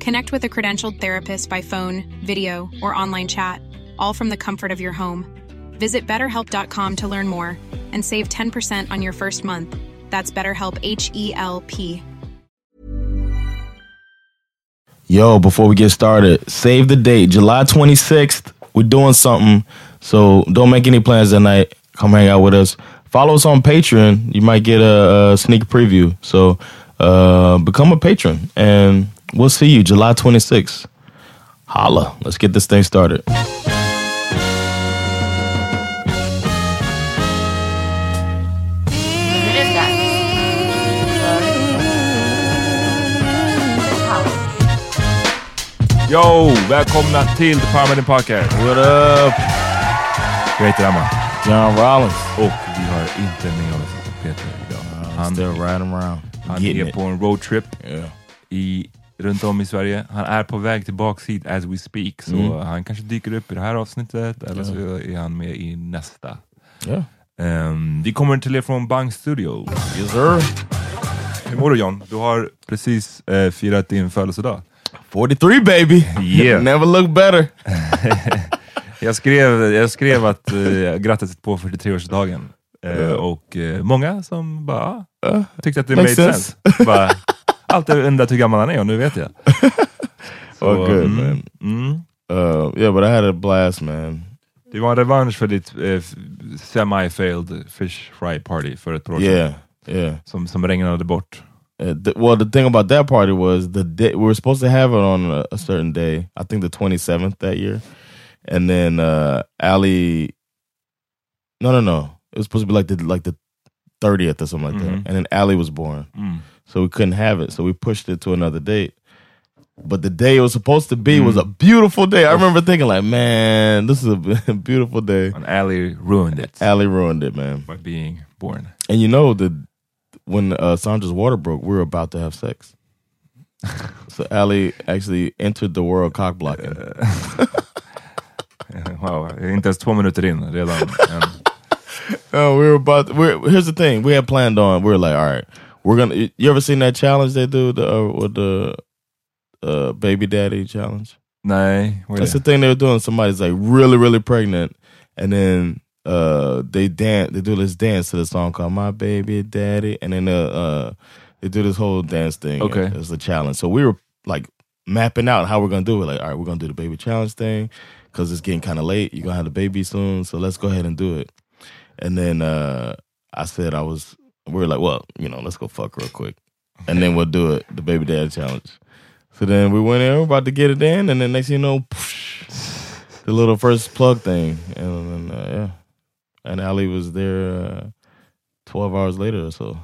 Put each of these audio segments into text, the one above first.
Connect with a credentialed therapist by phone, video, or online chat, all from the comfort of your home. Visit betterhelp.com to learn more and save 10% on your first month. That's BetterHelp H E L P. Yo, before we get started, save the date, July 26th. We're doing something, so don't make any plans that night. Come hang out with us. Follow us on Patreon. You might get a, a sneak preview. So uh, become a patron, and we'll see you July 26th. Holla. Let's get this thing started. Yo! Välkomna till The Paramedic Podcast. What up? Jag heter. John Rollins. Och vi har inte med oss Peter idag. I'm still riding around. Han Getting är it. på en roadtrip Yeah. i, runt om i Sverige. Han är på väg tillbaks hit as we speak, så Mm. han kanske dyker upp i det här avsnittet, eller så är han med i nästa. Yeah. Ehm, vi kommer till er från Bang Studio. Yes, sir. Hur mår du John? Du har precis eh, firat din födelsedag. 43, baby. Yeah. Never look better. Jag skrev, jag skrev att eh, grattis på 43-årsdagen. Eh, och eh, många som bara ah, tyckte att det made sense. sense. bara, alltid undrat hur gammal han är och nu vet jag. Oh, good, mm, man. Mm. Uh, yeah, but I had a blast, man. Det var en revansch för ditt f- semi-failed fish fry party för ett par år Yeah, sedan. yeah. Som, som regnade bort. Uh, th- well, the thing about that party was the day we were supposed to have it on a, a certain day. I think the twenty seventh that year, and then uh Ali. No, no, no. It was supposed to be like the like the thirtieth or something like Mhm. that, and then Ali was born, Mm. So we couldn't have it. So we pushed it to another date. But the day it was supposed to be was Mm. a beautiful day. I remember thinking like, man, this is a beautiful day. And Ali ruined it Ali ruined it, man. by being born. And you know that when uh, Sandra's water broke, we were about to have sex. so Ali actually entered the world cock blocking. Wow, inte ens två minuter in redan. En, Oh, we were about. we're, here's the thing: we had planned on. We were like, all right, we're gonna. You ever seen that challenge they do the, uh, with the uh, baby daddy challenge? är That's the thing they were doing. Somebody's like really, really pregnant, and then uh, they dance. They do this dance to the song called "My Baby Daddy," and then uh, uh, they do this whole dance thing. Okay. it's a challenge. So we were like mapping out how we're gonna do it. Like, all right, we're gonna do the baby challenge thing because it's getting kind of late. You're gonna have the baby soon, so let's go ahead and do it. And then uh, I said I was. We were like, well, you know, let's go fuck real quick, and then we'll do it. The baby dad challenge. So then we went in, we were about to get it in, and then next thing you know, the little first plug thing, and then uh, yeah, and Ali was there uh, twelve hours later or so.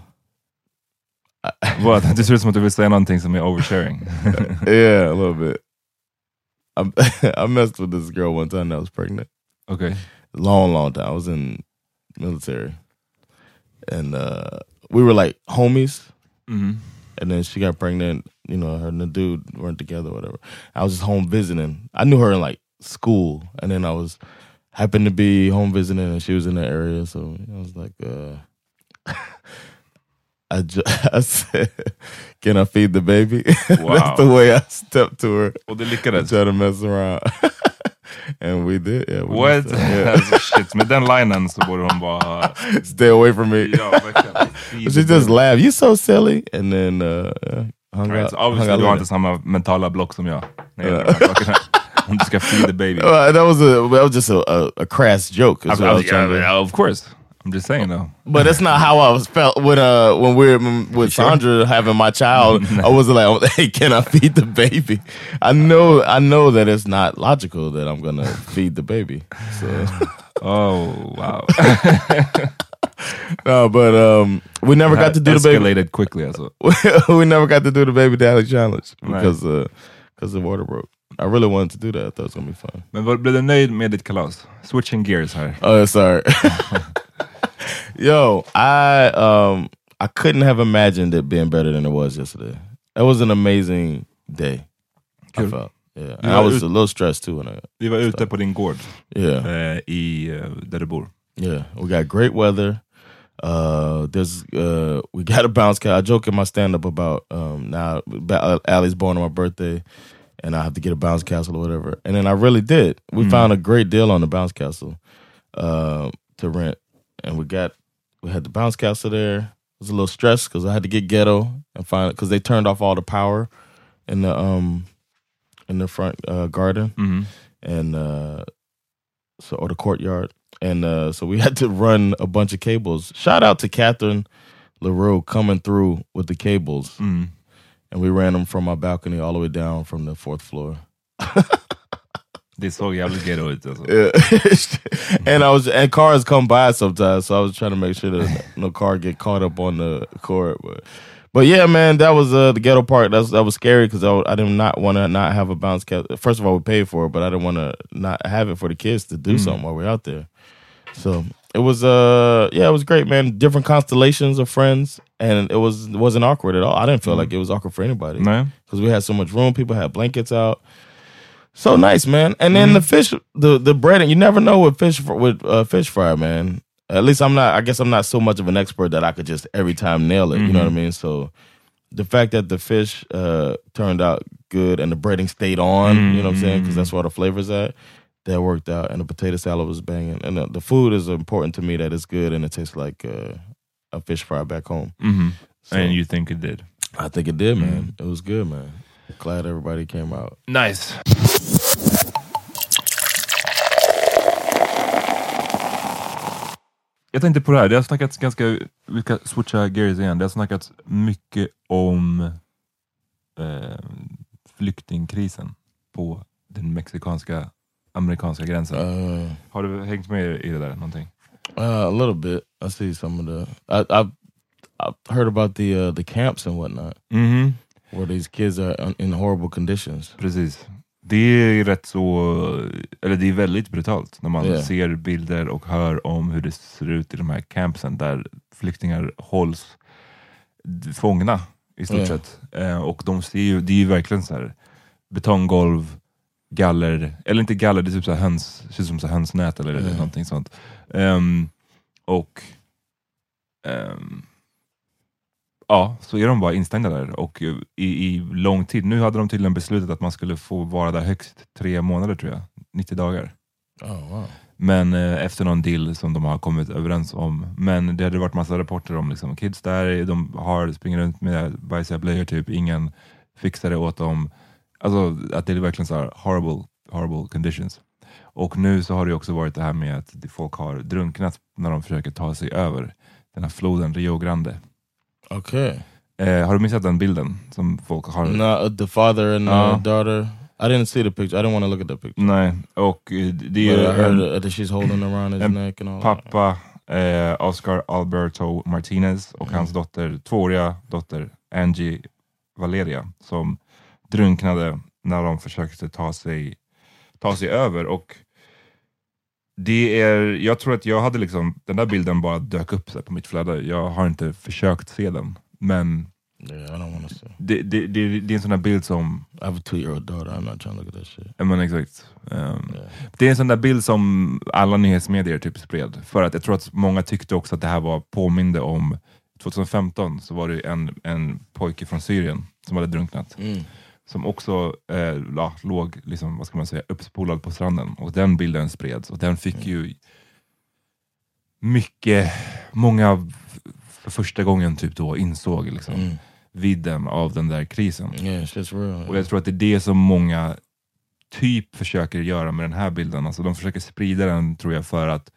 Vad? Det ser ut som att du vill säga någonting som är oversharing. yeah, a little bit. I, I messed with this girl one time that was pregnant. Okay. Long, long time. I was in military, and uh, we were like homies. Mhm. And then she got pregnant. You know, her and the dude weren't together, whatever. I was just home visiting. I knew her in like school, and then I was happened to be home visiting, and she was in the area, so I was like, uh, I, ju- I said, "Can I feed the baby?" Wow. That's the way I stepped to her. Och det lyckades. tried to mess around, and we did. Yeah, we What? Yeah. alltså, shit, med den linen så borde hon bara... Stay away from me. Ja, verkligen. But she just laughed. You so silly, and then uh, hung Right, out. so hung obviously out du har inte samma mentala block som jag. Om du ska feed the baby. Uh, that was a that was just a, a, a crass joke. is I, what I yeah, of course. I'm just saying though. But that's not how I was felt when uh when we are with? Sandra having my child. I wasn't like, hey, can I feed the baby? I know I know that it's not logical that I'm gonna feed the baby. So Oh wow. no, but um, we never got to do the baby. Escalated quickly alltså. we never got to do the baby daddy challenge because uh because the water broke. I really wanted to do that. I thought it was gonna be fun. Men var, blev nöjd med ditt kalas? Switching gears här. Oh, sorry. Yo, I um I couldn't have imagined it being better than it was yesterday. It was an amazing day. I felt. Yeah. And I was a little stressed too when I Vi var ute på din gård Yeah. eh, i eh, där du bor. Yeah. We got great weather. Uh there's uh we got a bounce castle. I joke in my stand up about um now ba- uh, Allie's born on my birthday and I have to get a bounce castle or whatever. And then I really did. We Mm. found a great deal on the bounce castle uh, to rent. And we got we had the bounce castle there. It was a little stressed because I had to get ghetto and find because they turned off all the power in the um in the front uh, garden Mhm. and uh so or the courtyard. And uh so we had to run a bunch of cables. Shout out to Catherine LaRue coming through with the cables. Mm. And we ran them from my balcony all the way down from the fourth floor. Det såg jävligt ghetto ut alltså. Yeah. and I was and cars come by sometimes, so I was trying to make sure that no car get caught up on the cord. But but yeah, man, that was uh, the ghetto part. That's that was scary because I, I did not want to not have a bounce castle. First of all, we paid for it, but I didn't want to not have it for the kids to do something while we're out there. So it was uh yeah, it was great, man. Different constellations of friends, and it was it wasn't awkward at all. I didn't feel like it was awkward for anybody because we had so much room. People had blankets out. So nice, man. And then the fish, the the bread, and you never know with fish with uh, fish fry, man. At least I'm not. I guess I'm not so much of an expert that I could just every time nail it. You know what I mean? So the fact that the fish uh, turned out good and the breading stayed on, you know what I'm saying? Because that's where the flavors at. That worked out, and the potato salad was banging. And the, the food is important to me that it's good and it tastes like uh, a fish fry back home. Mhm. So And you think it did. I think it did, man. It was good, man. Glad everybody came out. Nice. Jag tänkte på det här, det har snackats ganska, vi ska switcha gears igen, det har snackats mycket om eh, flyktingkrisen på den mexikanska amerikanska gränsen. Uh, Har du hängt med i det där någonting? uh, a little bit. I see some of the. I, I've I've heard about the uh, the camps and whatnot, Mhm. where these kids are in horrible conditions. Precis. Det är rätt så, eller det är väldigt brutalt när man Ja. ser bilder och hör om hur det ser ut i de här campsen där flyktingar hålls fångna i stort Ja. sett. Eh, och de ser ju, det är ju verkligen så här betonggolv, galler, eller inte galler, det är typ så här höns, ser ut som så här hönsnät eller Ja. någonting sånt. Ehm, och ehm, Ja, så är de bara instängda där och eh, i, i lång tid. Nu hade de tydligen beslutat att man skulle få vara där högst tre månader tror jag, 90 dagar. Oh wow. Men eh, efter någon deal som de har kommit överens om. Men det hade varit massa rapporter om liksom, kids där, de har, springer runt med bajsiga blöjor typ, ingen fixar det åt dem. Alltså att det är verkligen så här horrible, horrible conditions. Och nu så har det också varit det här med att folk har drunknat när de försöker ta sig över den här floden Rio Grande. Okay. Eh, har du missat den bilden som folk har? No, uh, the father and Uh. uh, daughter. I didn't see the picture. I didn't want to look at the picture. Nej, och eh, det är en that she's holding around his neck and all. pappa, eh, Oscar Alberto Martinez och hans dotter, tvååriga dotter Angie Valeria som drunknade när de försökte ta sig, ta sig över. Och det är, jag tror att jag hade liksom, den där bilden bara dök upp så på mitt flöde. Jag har inte försökt se den. Men Yeah, I det, det, det, det är en sån där bild som I have a two-year-old daughter. I'm not trying to look at that shit. Ja men exakt. Ehm, Yeah. Det är en sån där bild som alla nyhetsmedier typ spred. För att jag tror att många tyckte också att det här var påminde om 2015 så var det en, en pojke från Syrien som hade drunknat. Mm. Som också eh, la, låg liksom, vad ska man säga, uppspolad på stranden. Och den bilden spreds. Och den fick ju mycket, många för första gången typ då insåg liksom, Mm. vidden av den där krisen. Shit's real. Och jag tror att det är det som många typ försöker göra med den här bilden. Alltså de försöker sprida den tror jag för att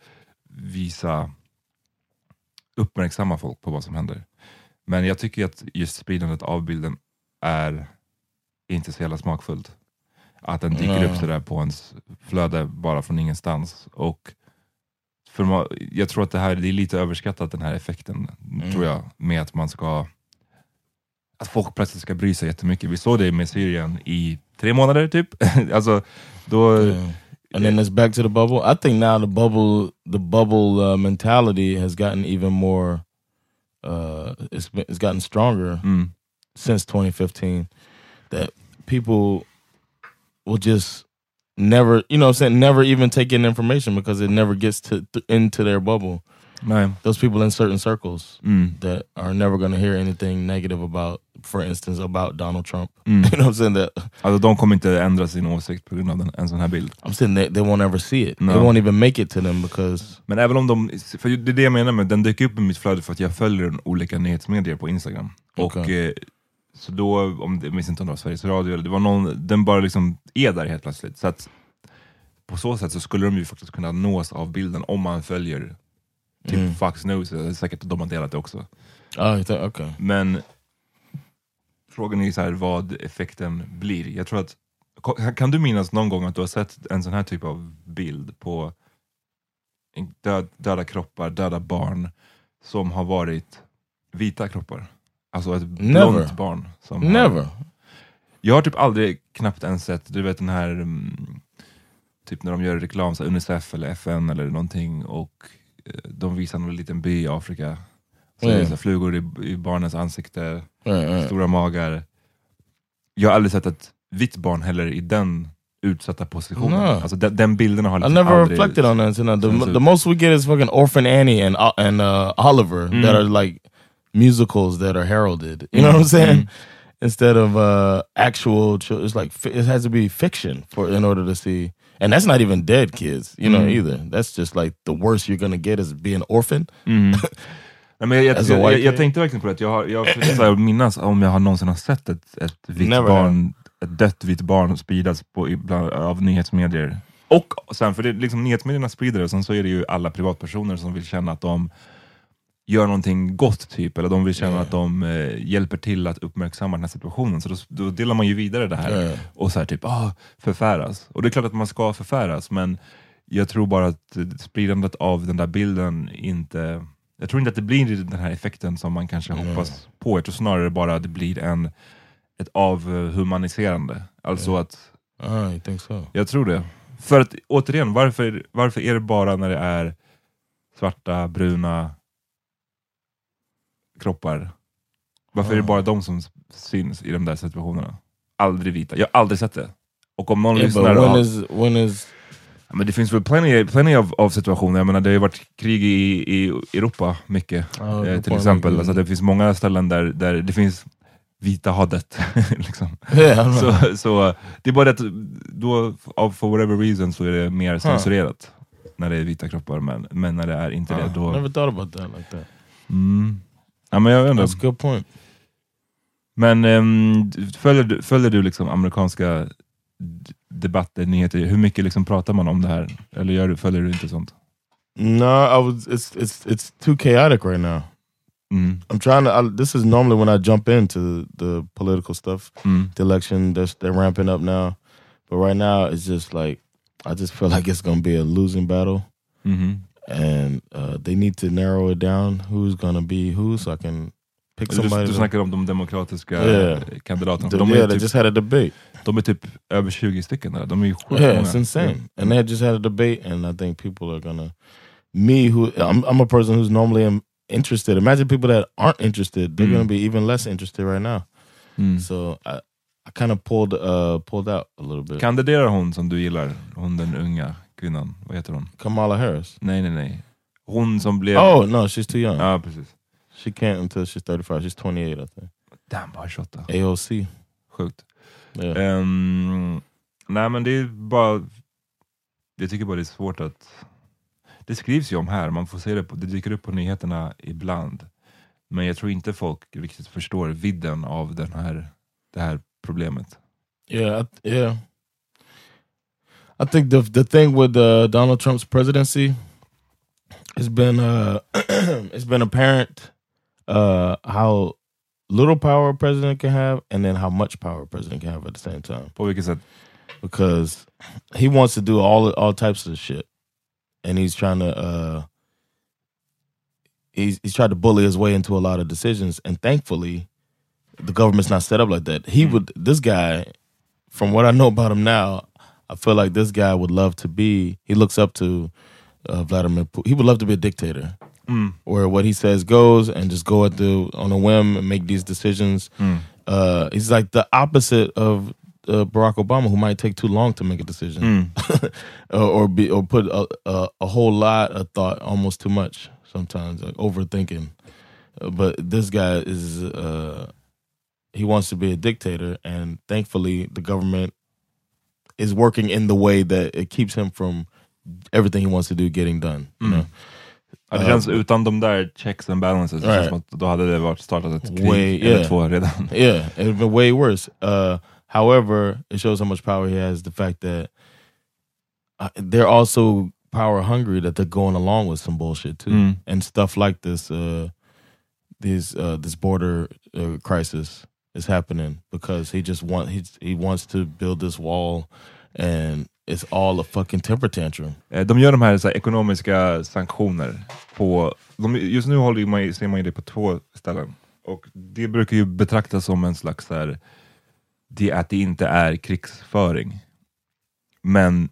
visa, uppmärksamma folk på vad som händer. Men jag tycker att just spridandet av bilden är inte så jävla smakfullt. Att den dyker Nej. upp sådär på ens flöde bara från ingenstans. Och för jag tror att det här det är lite överskattat den här effekten, Mm. tror jag, med att man ska att folk plötsligt ska bry sig jättemycket. Vi såg det med Syrien i tre månader typ. alltså, då, Yeah. And then it's back to the bubble. I think now the bubble, the bubble uh, mentality has gotten even more. Uh, it's it's gotten stronger mm, since 2015. That people will just never, you know, I'm saying never even take in information because it never gets to th- into their bubble. nej. Those people in certain circles Mm, that are never going to hear anything negative about, for instance, about Donald Trump. mm. You know I'm saying? That Alltså, de kommer inte ändra sin åsikt på grund av den, en sån här bild. I'm saying they, they won't ever see it. No. They won't even make it to them because Men även om de, för det är det jag menar med den dyker upp i mitt flöde för att jag följer olika nyhetsmedier på Instagram. Och Okej. eh, så då, om det, jag minns inte om det var Sveriges Radio eller det var någon, den bara liksom är där helt plötsligt. Så att på så sätt så skulle de ju faktiskt kunna nås av bilden om man följer typ Mm. Fox News, det är säkert att de har delat det också. think, okay. Men frågan är så här vad effekten blir. Jag tror att, kan- du minnas någon gång att du har sett en sån här typ av bild på död, döda kroppar, döda barn som har varit vita kroppar? Alltså ett Never. blont barn. Som har- Never. jag har typ aldrig knappt ens sett, du vet den här, mm, typ när de gör reklam, så här Unicef eller FN eller någonting och eh, de visar någon liten by i Afrika. Så är det Mm. så här flugor i, i barnens ansikte, Right, right. stora magar. Jag har aldrig sett ett vitt barn heller i den utsatta positionen. No. Alltså den, den bilden har I liksom never aldrig... reflected on that. Sounds the, like- the most we get is fucking Orphan Annie and uh, and uh, Oliver Mm. that are like musicals that are heralded. You know what I'm saying? Mm. Instead of uh, actual, it's like it has to be fiction for in order to see. And that's not even dead kids, you know, Mm. either. That's just like the worst you're gonna get is being orphan. Mm. Nej, men jag, jag, jag, jag, tänkte verkligen på det, jag, har, jag här minnas om jag har någonsin har sett ett, ett vitt Never barn, ett dött vitt barn spridas på, ibland, av nyhetsmedier. Och sen, för det, liksom, nyhetsmedierna sprider det, sen så är det ju alla privatpersoner som vill känna att de gör någonting gott, typ, eller de vill känna Ja. att de eh, hjälper till att uppmärksamma den här situationen. Så då, då delar man ju vidare det här Ja. och så här, typ, ah, förfäras. Och det är klart att man ska förfäras, men jag tror bara att spridandet av den där bilden inte... Jag tror inte att det blir den här effekten som man kanske Nej. hoppas på. Jag tror snarare bara att det blir en, ett avhumaniserande. Alltså att, Ah, you think so? jag tror det. För att återigen, varför, varför är det bara när det är svarta, bruna kroppar? Varför är det Ah. bara de som syns i de där situationerna? Aldrig vita. Jag har aldrig sett det. Och om någon Yeah, lyssnar... when is when is Ja, Men det finns väl plenty, plenty av, av situationer, jag menar, det har ju varit krig i, i Europa mycket. Oh, eh, good till exempel, alltså, det finns många ställen där, där det finns vita har dött. liksom. yeah, så, så det är bara det att då, for whatever reason, så är det mer censurerat när det är vita kroppar, men, men när det är inte det, Ah, då... never thought about that like that. Mm. Ja, men jag vet inte. That's a good point. Men ehm, följer, du, följer du liksom amerikanska debatter, nyheter? Hur mycket liksom pratar man om det här? Eller gör du, följer du inte sånt? No, I was. It's it's it's too chaotic right now. Mm. I'm trying to. I, this is normally when I jump into the political stuff. Mm. The election, they're, they're ramping up now, but right now it's just like I just feel like it's gonna be a losing battle, Mhm. And uh, they need to narrow it down who's gonna be who, so I can pick somebody. du to- snackar om de demokratiska Yeah. kandidaterna. the- De yeah, är, they just had a debate. de är typ över 20 stycken. Där. De är sjukt Yeah, många. it's insane. Yeah. And they just had a debate, and I think people are gonna. Me, who I'm, I'm a person who's normally interested. Imagine people that aren't interested; they're Mm. gonna be even less interested right now. Mm. So I, I kind of pulled uh pulled out a little bit. Kandiderar hon som du gillar? Hon den unga kvinnan. Vad heter hon? Kamala Harris. Nej, nej, nej. Hon som blev... Oh no, she's too young. Ja, precis. She can't until she's 35. She's 28 I think. Damn, bara 28. AOC. Sjukt. Yeah. Ehm, nej men det är bara... Jag tycker bara det är svårt att... Det skrivs ju om här, man får se det, på, det dyker upp på nyheterna ibland. Men jag tror inte folk riktigt förstår vidden av den här, det här problemet. Yeah, I, yeah. I think the the thing with uh, Donald Trump's presidency has been uh, it's been apparent uh, how little power a president can have, and then how much power a president can have at the same time. På vilket sätt? Because he wants to do all all types of shit, and he's trying to uh, he's he's tried to bully his way into a lot of decisions, and thankfully, the government's not set up like that. He would this guy, from what I know about him now, I feel like this guy would love to be. He looks up to uh, Vladimir. Putin. He would love to be a dictator, where what he says goes, and just go at the on a whim and make these decisions. Uh, he's like the opposite of uh, Barack Obama, who might take too long to make a decision, or, or be or put a, a, a whole lot of thought, almost too much sometimes, like overthinking. Uh, but this guy is uh, he wants to be a dictator, and thankfully the government is working in the way that it keeps him from everything he wants to do getting done. You know? Ja, det känns, utan de där checks and balances, Right. känns som att då hade det varit startat ett krig Way- eller yeah. två redan. Yeah, it'd been way worse. Uh, however, it shows how much power he has. The fact that uh, they're also power hungry, that they're going along with some bullshit too, Mm. and stuff like this. Uh, these uh, this border uh, crisis is happening because he just want he he wants to build this wall, and it's all a fucking temper tantrum. Eh, De gör de här, så här ekonomiska sanktioner. På, de, just nu håller ju man, ser man ju det på två ställen. Och Det brukar ju betraktas som en slags så här, det, att det inte är krigsföring. Men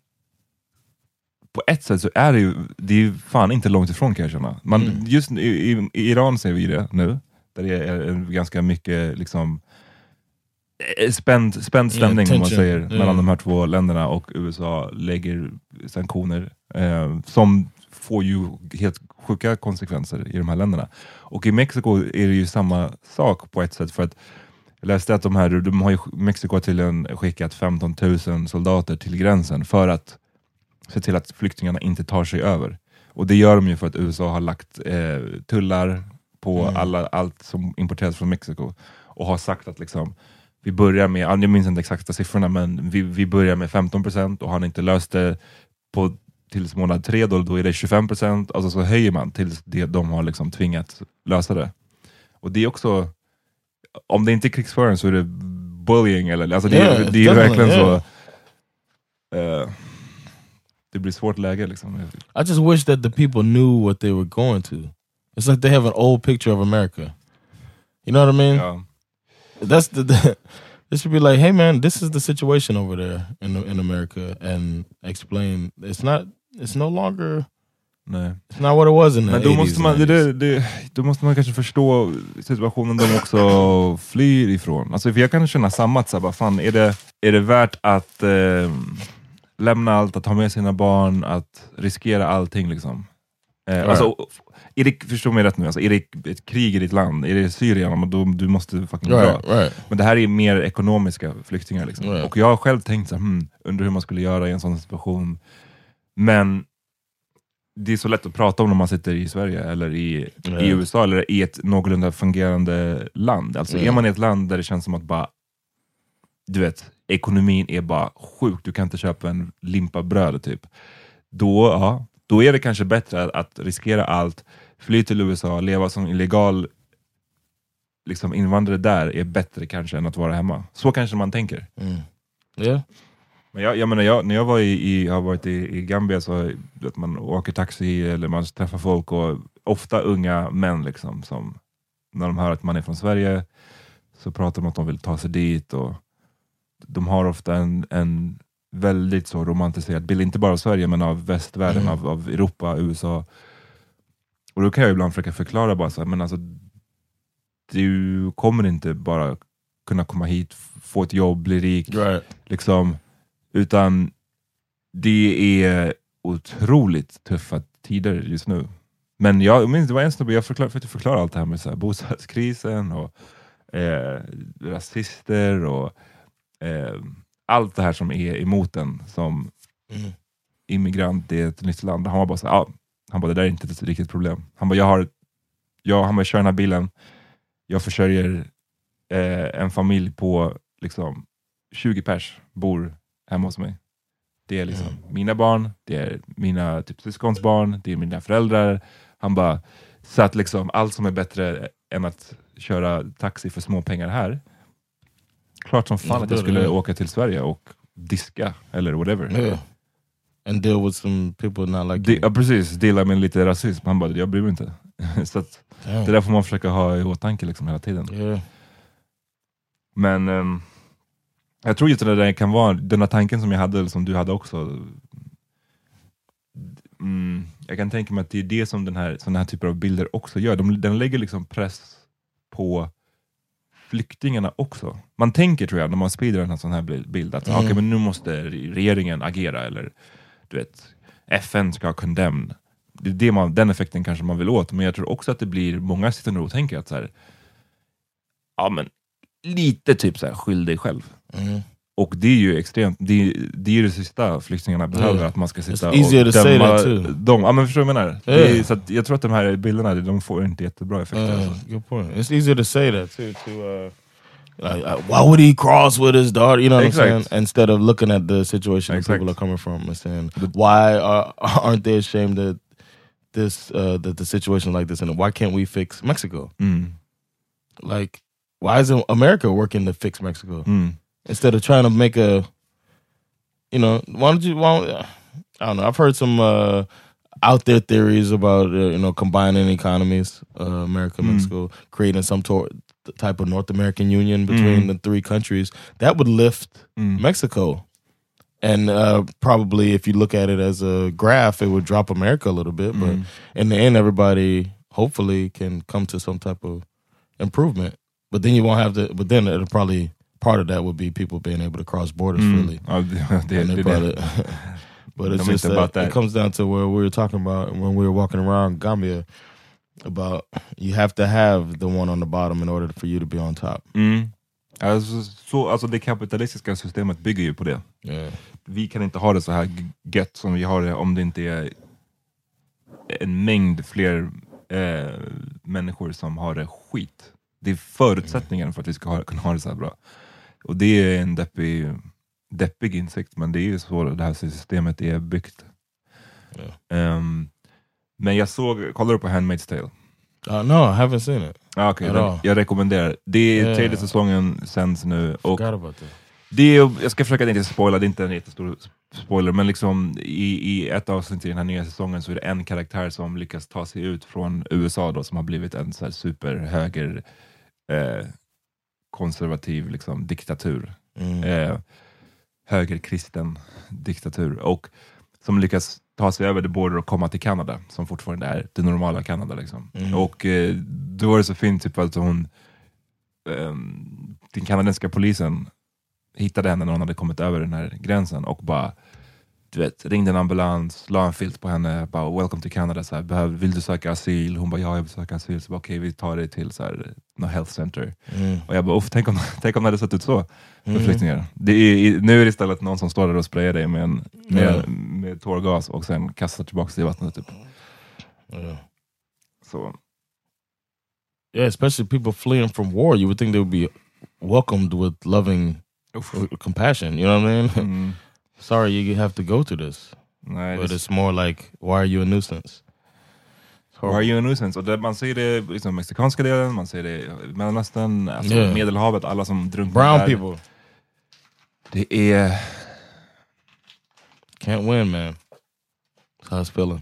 på ett sätt så är det ju, det är ju fan inte långt ifrån kan jag känna. Man, Mm. Just i, i, i Iran ser vi det nu, där det är ganska mycket liksom eh, spänd, spänd Yeah, stämning om man säger, Yeah. mellan de här två länderna och USA lägger sanktioner eh, som får ju helt sjuka konsekvenser i de här länderna. Och i Mexiko är det ju samma sak på ett sätt för att jag läste att de här, de har ju, Mexiko har tydligen skickat 15 000 soldater till gränsen för att se till att flyktingarna inte tar sig över. Och det gör de ju för att USA har lagt eh, tullar på Mm. alla, allt som importeras från Mexiko och har sagt att liksom, vi börjar med, jag minns inte exakta siffrorna, men vi, vi börjar med 15% och har ni inte löst det på, tills månad tre, då, då är det 25%, alltså så höjer man tills det, de har liksom tvingats lösa det. Och det är också, om det inte är krigsföring så är det bullying, eller, alltså det, Yeah, det är verkligen yeah. så, eh, det blir svårt läge liksom. I just wish that the people knew what they were going to. It's like they have an old picture of America. You know what I mean? Ja. That's the, the they should be like, hey man, this is the situation over there in in America, and explain it's not it's no longer Nej. it's not what it was in the Men då 80s måste, man, and det, 90s. det, det, då måste man kanske förstå situationen de också flyr ifrån. Alltså, för jag kan känna samma, att så här, bara, fan, är, det, är det värt att eh, lämna allt, att ha med sina barn, att riskera allting? Liksom? Eh, alltså, det, förstå mig rätt nu, alltså, är det ett krig i ditt land, är det Syrien, då, du måste fucking Right, dra. right. Men det här är mer ekonomiska flyktingar. Liksom. Right. Och jag har själv tänkt så här, hmm, undrar hur man skulle göra i en sån situation. Men det är så lätt att prata om när man sitter i Sverige eller i, Ja. i USA eller i ett någorlunda fungerande land. Alltså Ja. är man i ett land där det känns som att bara, du vet, ekonomin är bara sjuk, du kan inte köpa en limpa bröd typ. Då, ja, då är det kanske bättre att, att riskera allt, fly till USA, leva som illegal liksom invandrare där är bättre kanske än att vara hemma. Så kanske man tänker. Mm. Yeah, Men jag, jag menar, jag, när jag var i, i, har varit i, i Gambia så vet man åker taxi eller man träffar folk och ofta unga män liksom som när de hör att man är från Sverige så pratar de om att de vill ta sig dit och de har ofta en, en väldigt så romantiserad bild, inte bara av Sverige men av västvärlden, Mm. av, av Europa, USA. Och då kan jag ibland försöka förklara bara så här, men alltså du kommer inte bara kunna komma hit, få ett jobb, bli rik, right. liksom, utan det är otroligt tuffa tider just nu. Men jag minns, det var en snubbe, jag förklar, försökte förklara allt det här med så här, bostadskrisen och eh, rasister och eh, allt det här som är emot en som Mm. immigrant i ett nytt land. Han var bara så här, ja, han bara, det där är inte ett riktigt problem. Han bara, jag har, jag, han bara, jag kör den här bilen, jag försörjer eh, en familj på liksom 20 pers, bor hemma hos mig. Det är liksom mina barn, det är mina typ, syskons barn, det är mina föräldrar. Han bara, så att liksom allt som är bättre än att köra taxi för små pengar här. Klart som fan att jag skulle åka till Sverige och diska eller whatever. Yeah. And deal with some people not like De, you. ja, precis, dela med lite rasism. Han bara, jag bryr mig inte. så att, Damn. det där får man försöka ha i åtanke liksom hela tiden. Yeah. Men ehm, jag tror just det där kan vara, den här tanken som jag hade, eller som du hade också. Mm, jag kan tänka mig att det är det som den här, såna här typer av bilder också gör. De, den lägger liksom press på flyktingarna också. Man tänker tror jag, när man sprider en sån här bild, att Mm. okej, men nu måste regeringen agera, eller du vet, FN ska condemn. Det är det man, den effekten kanske man vill åt, men jag tror också att det blir, många sitter nog och tänker att så här, ja men lite typ så här, skyll dig själv. Mm. Och det är ju extremt, det är, det är ju det sista flyktingarna behöver, Yeah. att man ska sitta It's och döma that dem. Ja men förstår du vad jag menar? Yeah. är, så jag tror att de här bilderna, de får inte jättebra effekter. Uh, alltså. good point. It's easier to say that too. To uh, like, uh, why would he cross with his daughter? You know what I'm Exact. saying? Instead of looking at the situation that Exact. people are coming from and saying, why are, aren't they ashamed that this uh, that the situation like this and why can't we fix Mexico? Mm. Like, why isn't America working to fix Mexico Mm. Instead of trying to make a, you know, why don't you? Why don't, I don't know. I've heard some uh, out there theories about uh, you know combining economies, uh, America, Mm. Mexico, creating some tor- type of North American union between Mm. the three countries that would lift Mm. Mexico. And uh, probably, if you look at it as a graph, it would drop America a little bit. But Mm. in the end, everybody hopefully can come to some type of improvement. But then you won't have to. But then it'll probably part of that would be people being able to cross borders Mm. freely. Det, they det, probably- but it's just uh, about that. it comes down to where we were talking about when we were walking around Gambia about you have to have the one on the bottom in order for you to be on top. Mm. Alltså, så, alltså det kapitalistiska systemet bygger ju på det. Yeah. Vi kan inte ha det så här gött som vi har det om det inte är en mängd fler eh, människor som har det skit. Det är förutsättningen för att vi ska ha, kunna ha det så här bra. Och det är en deppig, deppig insikt, men det är ju så det här systemet är byggt. Ehm, men jag såg, kollar du på Handmaid's Tale? Uh, no, I haven't seen it. Ah, okay, den, jag rekommenderar. Det är Yeah. tredje säsongen sänds nu. Och det är, jag ska försöka inte spoila, det är inte en jättestor spoiler, men liksom i, i ett avsnitt i den här nya säsongen så är det en karaktär som lyckas ta sig ut från USA då, som har blivit en så här superhöger eh, konservativ liksom, diktatur. Mm. Eh, högerkristen diktatur. Och som lyckas ta sig över the border och komma till Kanada, som fortfarande är det normala Kanada. Liksom. Mm. Och eh, då var det så fint typ att hon, ehm, den kanadensiska polisen hittade henne när hon hade kommit över den här gränsen och bara du vet, ringde en ambulans, la en filt på henne, bara “Welcome to Canada”, så här, Behöv, “Vill du söka asyl?” Hon bara “Ja, jag vill söka asyl”. Så bara, “Okej, vi tar dig till så här, något health center”. Mm. Och jag bara “Uff, tänk om, tänk om det hade sett ut så för Mhm. flyktingar”. Det är, nu är det istället någon som står där och sprayar dig med, en, med, Ja. med tårgas och sen kastar tillbaka dig i vattnet. Typ. Yeah. Så, Yeah, especially people fleeing from war. You would think they would be welcomed with loving with compassion. You know what I mean? Sorry, you have to go through this. nej, But det, it's more like, why are you a nuisance? Why are you a nuisance? Och det, man ser det i liksom, mexikanska delen, man ser det i Mellanöstern, alltså Yeah. Medelhavet, alla som drunknar Brown där. people Det är... can't win, man. That's how it's feeling.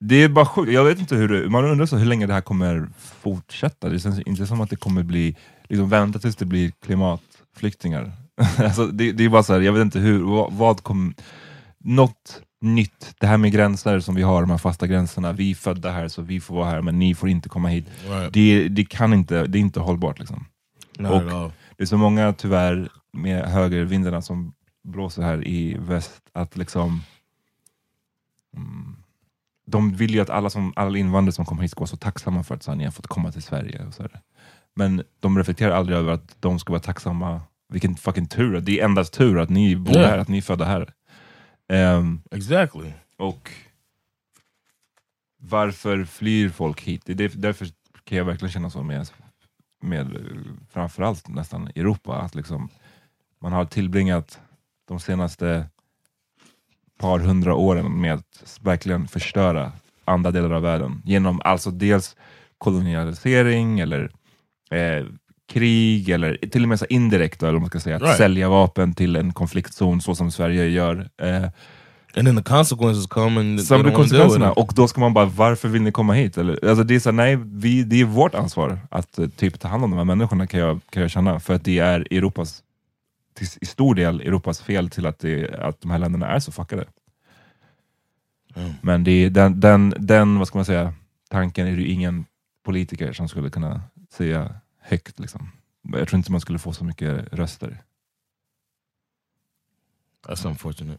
Det är bara sjukt, jag vet inte hur det, man undrar så hur länge det här kommer fortsätta. Det känns inte som att det kommer bli, liksom vänta tills det blir klimatflyktingar. alltså, det, det är bara så här, jag vet inte hur, vad, vad kommer, något nytt, det här med gränser som vi har, de här fasta gränserna, vi är födda här så vi får vara här men ni får inte komma hit. Right. Det, det kan inte, det är inte hållbart liksom. Och-. Det är så många tyvärr med högervindarna som blåser här i väst att liksom mm, de vill ju att alla, som, alla invandrare som kommer hit ska vara så tacksamma för att har fått komma till Sverige. Och så här. Men de reflekterar aldrig över att de ska vara tacksamma. Vilken fucking tur, det är endast tur att ni bor Yeah. här, att ni är födda här. Ehm, Exactly. och varför flyr folk hit? Det är därför kan jag verkligen känna så med, med framförallt nästan Europa, att liksom man har tillbringat de senaste par hundra åren med att verkligen förstöra andra delar av världen genom alltså dels kolonialisering eller eh, krig eller till och med så indirekt, eller man ska säga, att Right. sälja vapen till en konfliktzon så som Sverige gör. Eh, And then the consequences come and Sen blir konsekvenserna, och då ska man bara, varför vill ni komma hit? Eller, alltså det är så här, nej, vi, det är vårt ansvar att eh, typ ta hand om de här människorna kan jag, kan jag känna, för att det är Europas, till, i stor del Europas fel till att, det, att de här länderna är så fuckade. Mm. Men det är, den, den, den, vad ska man säga, tanken är det ingen politiker som skulle kunna säga högt. Liksom. Jag tror inte man skulle få så mycket röster. That's unfortunate.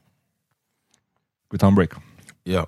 Vi tar en break. Yeah.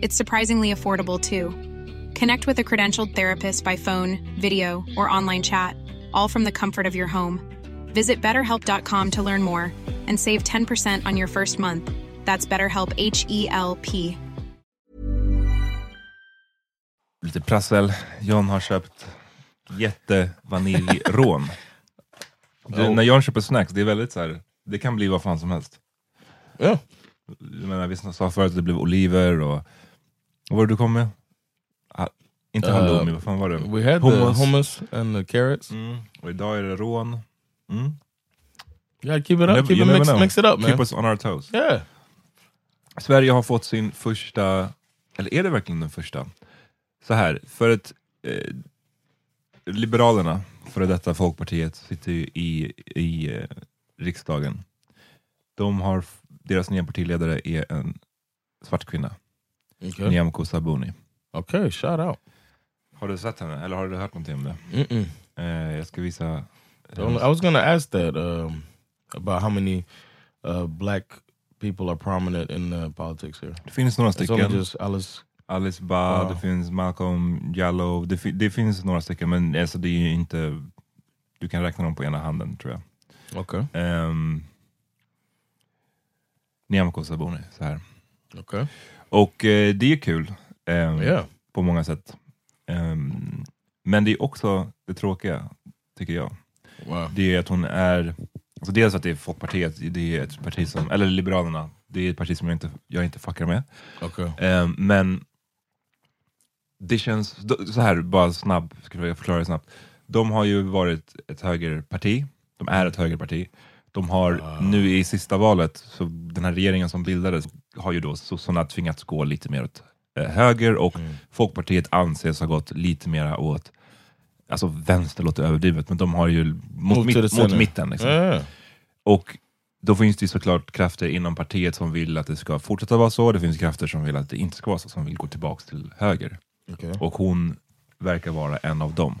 It's surprisingly affordable too. Connect with a credentialed therapist by phone, video, or online chat, all from the comfort of your home. Visit betterhelp.com to learn more and save 10% on your first month. That's BetterHelp H E L P. Lite prassel. John har köpt jättevaniljrån. Oh. När John köper snacks, det är väldigt så här, det kan bli vad fan som helst. Yeah. Jag menar, vi sa förut att det blev oliver och... Vad var det du kom med? Ah, inte halloumi, vad fan var det? We had Hummus. the hummus and the carrots. Mm. Och idag är det rån. Mm. Gotta keep it up. Never- keep it mix, mix it up, man. Keep us on our toes. Yeah. Sverige har fått sin första, eller är det verkligen den första? Så här, för ett eh, Liberalerna, före detta Folkpartiet, sitter ju i, i eh, riksdagen. De har, deras nya partiledare är en svart kvinna, Okay. Nyamko Sabuni. Okay, shout out. Har du sett henne, eller har du hört någonting om det? Mm-mm. Eh, jag ska visa. Only- I was gonna ask that um, about how many uh, black people are prominent in uh, politics here. Det finns några stycken. just Alice. Alice Ba, Ja. det finns Malcolm Jallow, det, fi- det finns några stycken men alltså, det är ju inte, du kan räkna dem på ena handen tror jag. Okay. Um, Nyamko Sabuni, så här. Okay. Och eh, det är kul ehm, Yeah. på många sätt. Ehm, men det är också det tråkiga, tycker jag. Wow. Det är att hon är, alltså dels att det är Folkpartiet, det är ett parti som, eller Liberalerna, det är ett parti som jag inte, jag inte fuckar med. Okay. Ehm, men det känns, så här bara snabb, ska jag förklara det snabbt. De har ju varit ett högerparti, de är ett högerparti. De har nu i sista valet, så den här regeringen som bildades har ju då sossarna tvingats gå lite mer åt eh, höger och Folkpartiet anses ha gått lite mera åt, alltså vänster låter överdrivet, men de har ju mot, mitt, mot mitten. Liksom. Yeah. Och då finns det såklart krafter inom partiet som vill att det ska fortsätta vara så. Det finns krafter som vill att det inte ska vara så, som vill gå tillbaks till höger. Okay. Och hon verkar vara en av dem.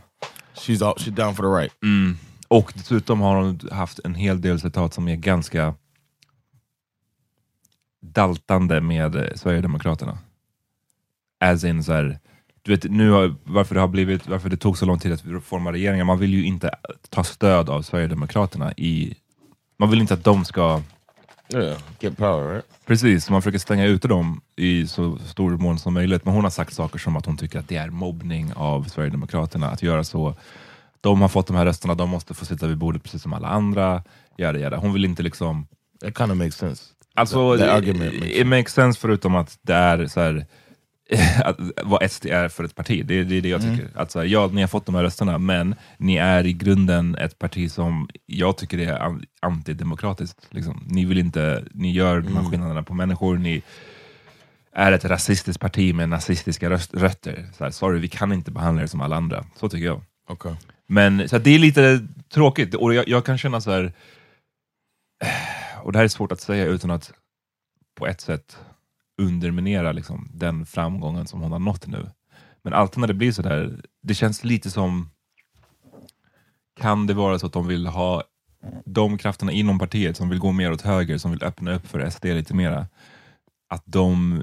She's all, she's down for the right. Mm. Och dessutom har hon haft en hel del citat som är ganska daltande med eh, Sverigedemokraterna. As in så här, du vet, nu har, varför, det har blivit, varför det tog så lång tid att forma regeringen. Man vill ju inte ta stöd av Sverigedemokraterna i... Man vill inte att de ska... Yeah, get power, right? Precis, man försöker stänga ute dem i så stor mån som möjligt. Men hon har sagt saker som att hon tycker att det är mobbning av Sverigedemokraterna att göra så. De har fått de här rösterna, de måste få sitta vid bordet precis som alla andra. Jada, jada. Hon vill inte liksom... That kind of makes sense. Alltså, The- the it, argument makes it makes sense förutom att det är så här, att, vad SD är för ett parti. Det, är- det är det jag Mm. tycker. Att så här, ja, ni har fått de här rösterna, men ni är i grunden ett parti som jag tycker är an- antidemokratiskt. Liksom. Ni vill inte, ni gör de här Mm. skillnaderna på människor, ni är ett rasistiskt parti med nazistiska röst, rötter. Så här, sorry, vi kan inte behandla er som alla andra. Så tycker jag. Okay. Men så det är lite tråkigt, och jag, jag kan känna så här. och det här är svårt att säga utan att på ett sätt underminera liksom, den framgången som hon har nått nu. Men alltid när det blir så där, det känns lite som, kan det vara så att de vill ha de krafterna inom partiet som vill gå mer åt höger, som vill öppna upp för SD lite mera, att de,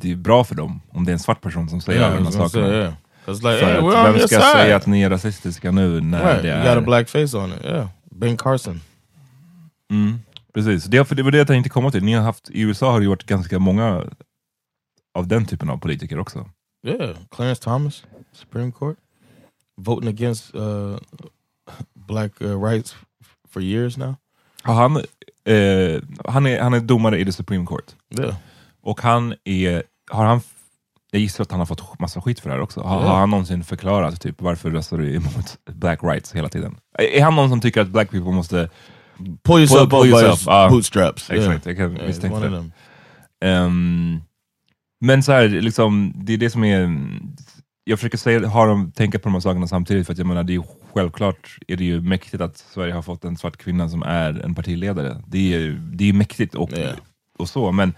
det är bra för dem om det är en svart person som säger Yeah, alla de här sakerna. It's like, hey, we're on vem your ska side. säga att ni är rasistiska nu när right. det You är... got a black face on it. Yeah. Ben Carson. Mm, precis, det, för det var det jag tänkte komma till. Ni har haft, I USA har det varit ganska många av den typen av politiker också. Yeah. Clarence Thomas, Supreme Court, voting against uh, black uh, rights for years now. Han, eh, han, är, han är domare i the Supreme Court. Yeah. Och han är, har han, jag gissar att han har fått massa skit för det här också. Har, har han någonsin förklarat typ, varför röstar du emot black rights hela tiden? Är, han någon som tycker att black people måste... Pull yourself Pull up by yourself, your uh, bootstraps. Exakt, jag kan misstänka det. Ehm, men så här, liksom, det är det som är... Jag försöker säga, ha dem, tänka på de här sakerna samtidigt, för att jag menar, det är ju, självklart är det ju mäktigt att Sverige har fått en svart kvinna som är en partiledare. Det är, det är mäktigt och, Yeah. och så, men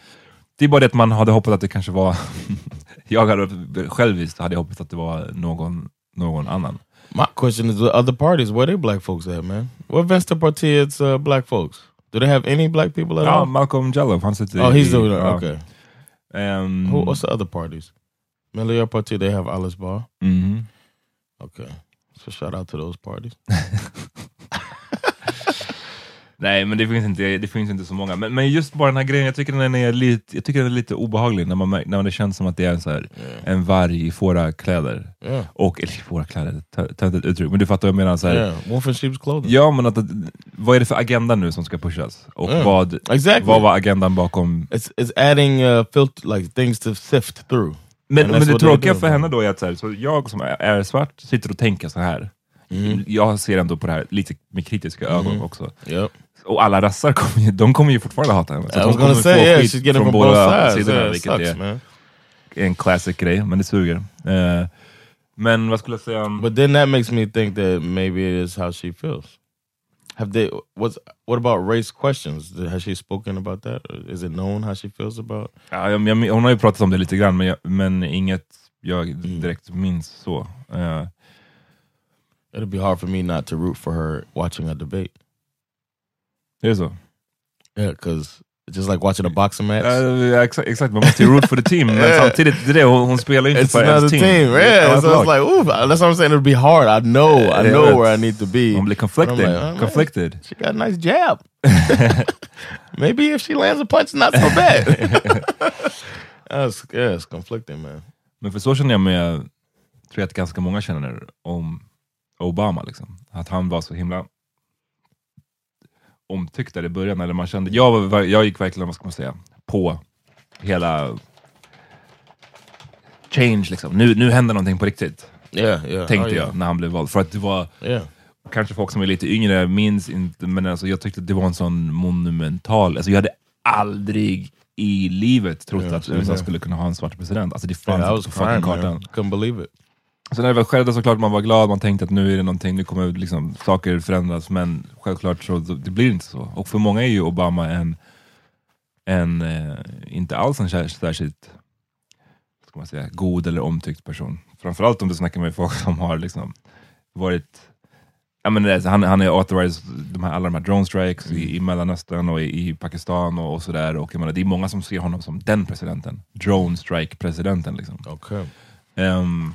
det är bara det att man hade hoppats att det kanske var... jag hade själviskt hade jag hoppats att det var någon, någon annan. My question is, the other parties, where they black folks at, man? What Vänsterpartiets uh, black folks? Do they have any black people at Ja, all? Malcolm Jallow, han sitter Oh, he's i- doing ja. it. Okay. Ehm, Who, what's the other parties? Miljöpartiet, they have Alice Bar. mhm. Okay. So shout out to those parties. Nej, men det finns inte, det finns inte så många. Men, men just bara den här grejen, jag tycker den är lite, jag tycker den är lite obehaglig när, man, när det känns som att det är en, så här, en varg i fårakläder. Yeah. Och, eller fårakläder, töntigt uttryck, men du fattar vad jag menar. Så här, Yeah. Wolf in sheep's clothing. Ja, men att, vad är det för agenda nu som ska pushas? Och Mm. vad, Exactly. vad var agendan bakom? It's it's adding uh, filter like things to sift through. Men, men det tråkiga för henne då är att så, här, så jag som är, svart sitter och tänker så här. Mm. Jag ser ändå på det här lite med kritiska ögon också. Yep. Och alla rassar kommer ju, de kommer ju fortfarande hata henne. Så gonna kommer say, få yeah, skit she's getting från from both båda sides. sidorna, Yeah, vilket sucks, är man. en classic grej, men det suger. Eh, men vad skulle jag säga? But then that makes me think that maybe it is how she feels. Have they? What's what about race questions? Has she spoken about that? Is it known how she feels about? Ja, jag, jag, hon har ju pratat om det lite grann, men, jag, men inget jag Mm. direkt minns så. Eh, It'll be hard for me not to root for her watching a debate. Det är så? Yeah, because it's just like watching a boxing match. Uh, exakt, exakt, man måste ju root for the team, men Yeah. samtidigt, det hon, hon spelar inte it's för ens team. team. Yeah, Annat so it's like, ooh, that's what I'm saying. It'll be hard. I know, I Yeah, know that's- where I need to be. Hon blir conflicted. Like, oh, man. conflicted. She got a nice jab. Maybe if she lands a punch, not so bad. that's, yeah, it's conflicting, man. Men för så känner jag med, tror jag att ganska många känner om Obama. Liksom. Att han var så himla omtyckt där i början. Eller man kände, jag, var, jag gick verkligen, vad ska man säga, på hela change. Liksom. Nu, nu händer någonting på riktigt, Yeah, yeah. tänkte oh, yeah. jag när han blev vald. För att det var, kanske folk som är lite yngre minns inte, men alltså, jag tyckte att det var en sån monumental, alltså jag hade aldrig i livet trott att USA skulle kunna ha en svart president. Alltså det fanns Yeah, inte på fucking kartan. man. Couldn't believe it. Så när det väl skedde såklart man var glad, man tänkte att nu är det någonting, nu kommer liksom saker förändras, men självklart så det blir inte så. Och för många är ju Obama en, en eh, inte alls en sär- särskilt ska man säga, god eller omtyckt person. Framförallt om du snackar med folk som har liksom varit Ja, men han, han är authorized de här, alla de här drone strikes i, i Mellanöstern och i, i Pakistan och, och sådär. Och menar, det är många som ser honom som den presidenten. Drone strike presidenten. Liksom. Okay. Ehm,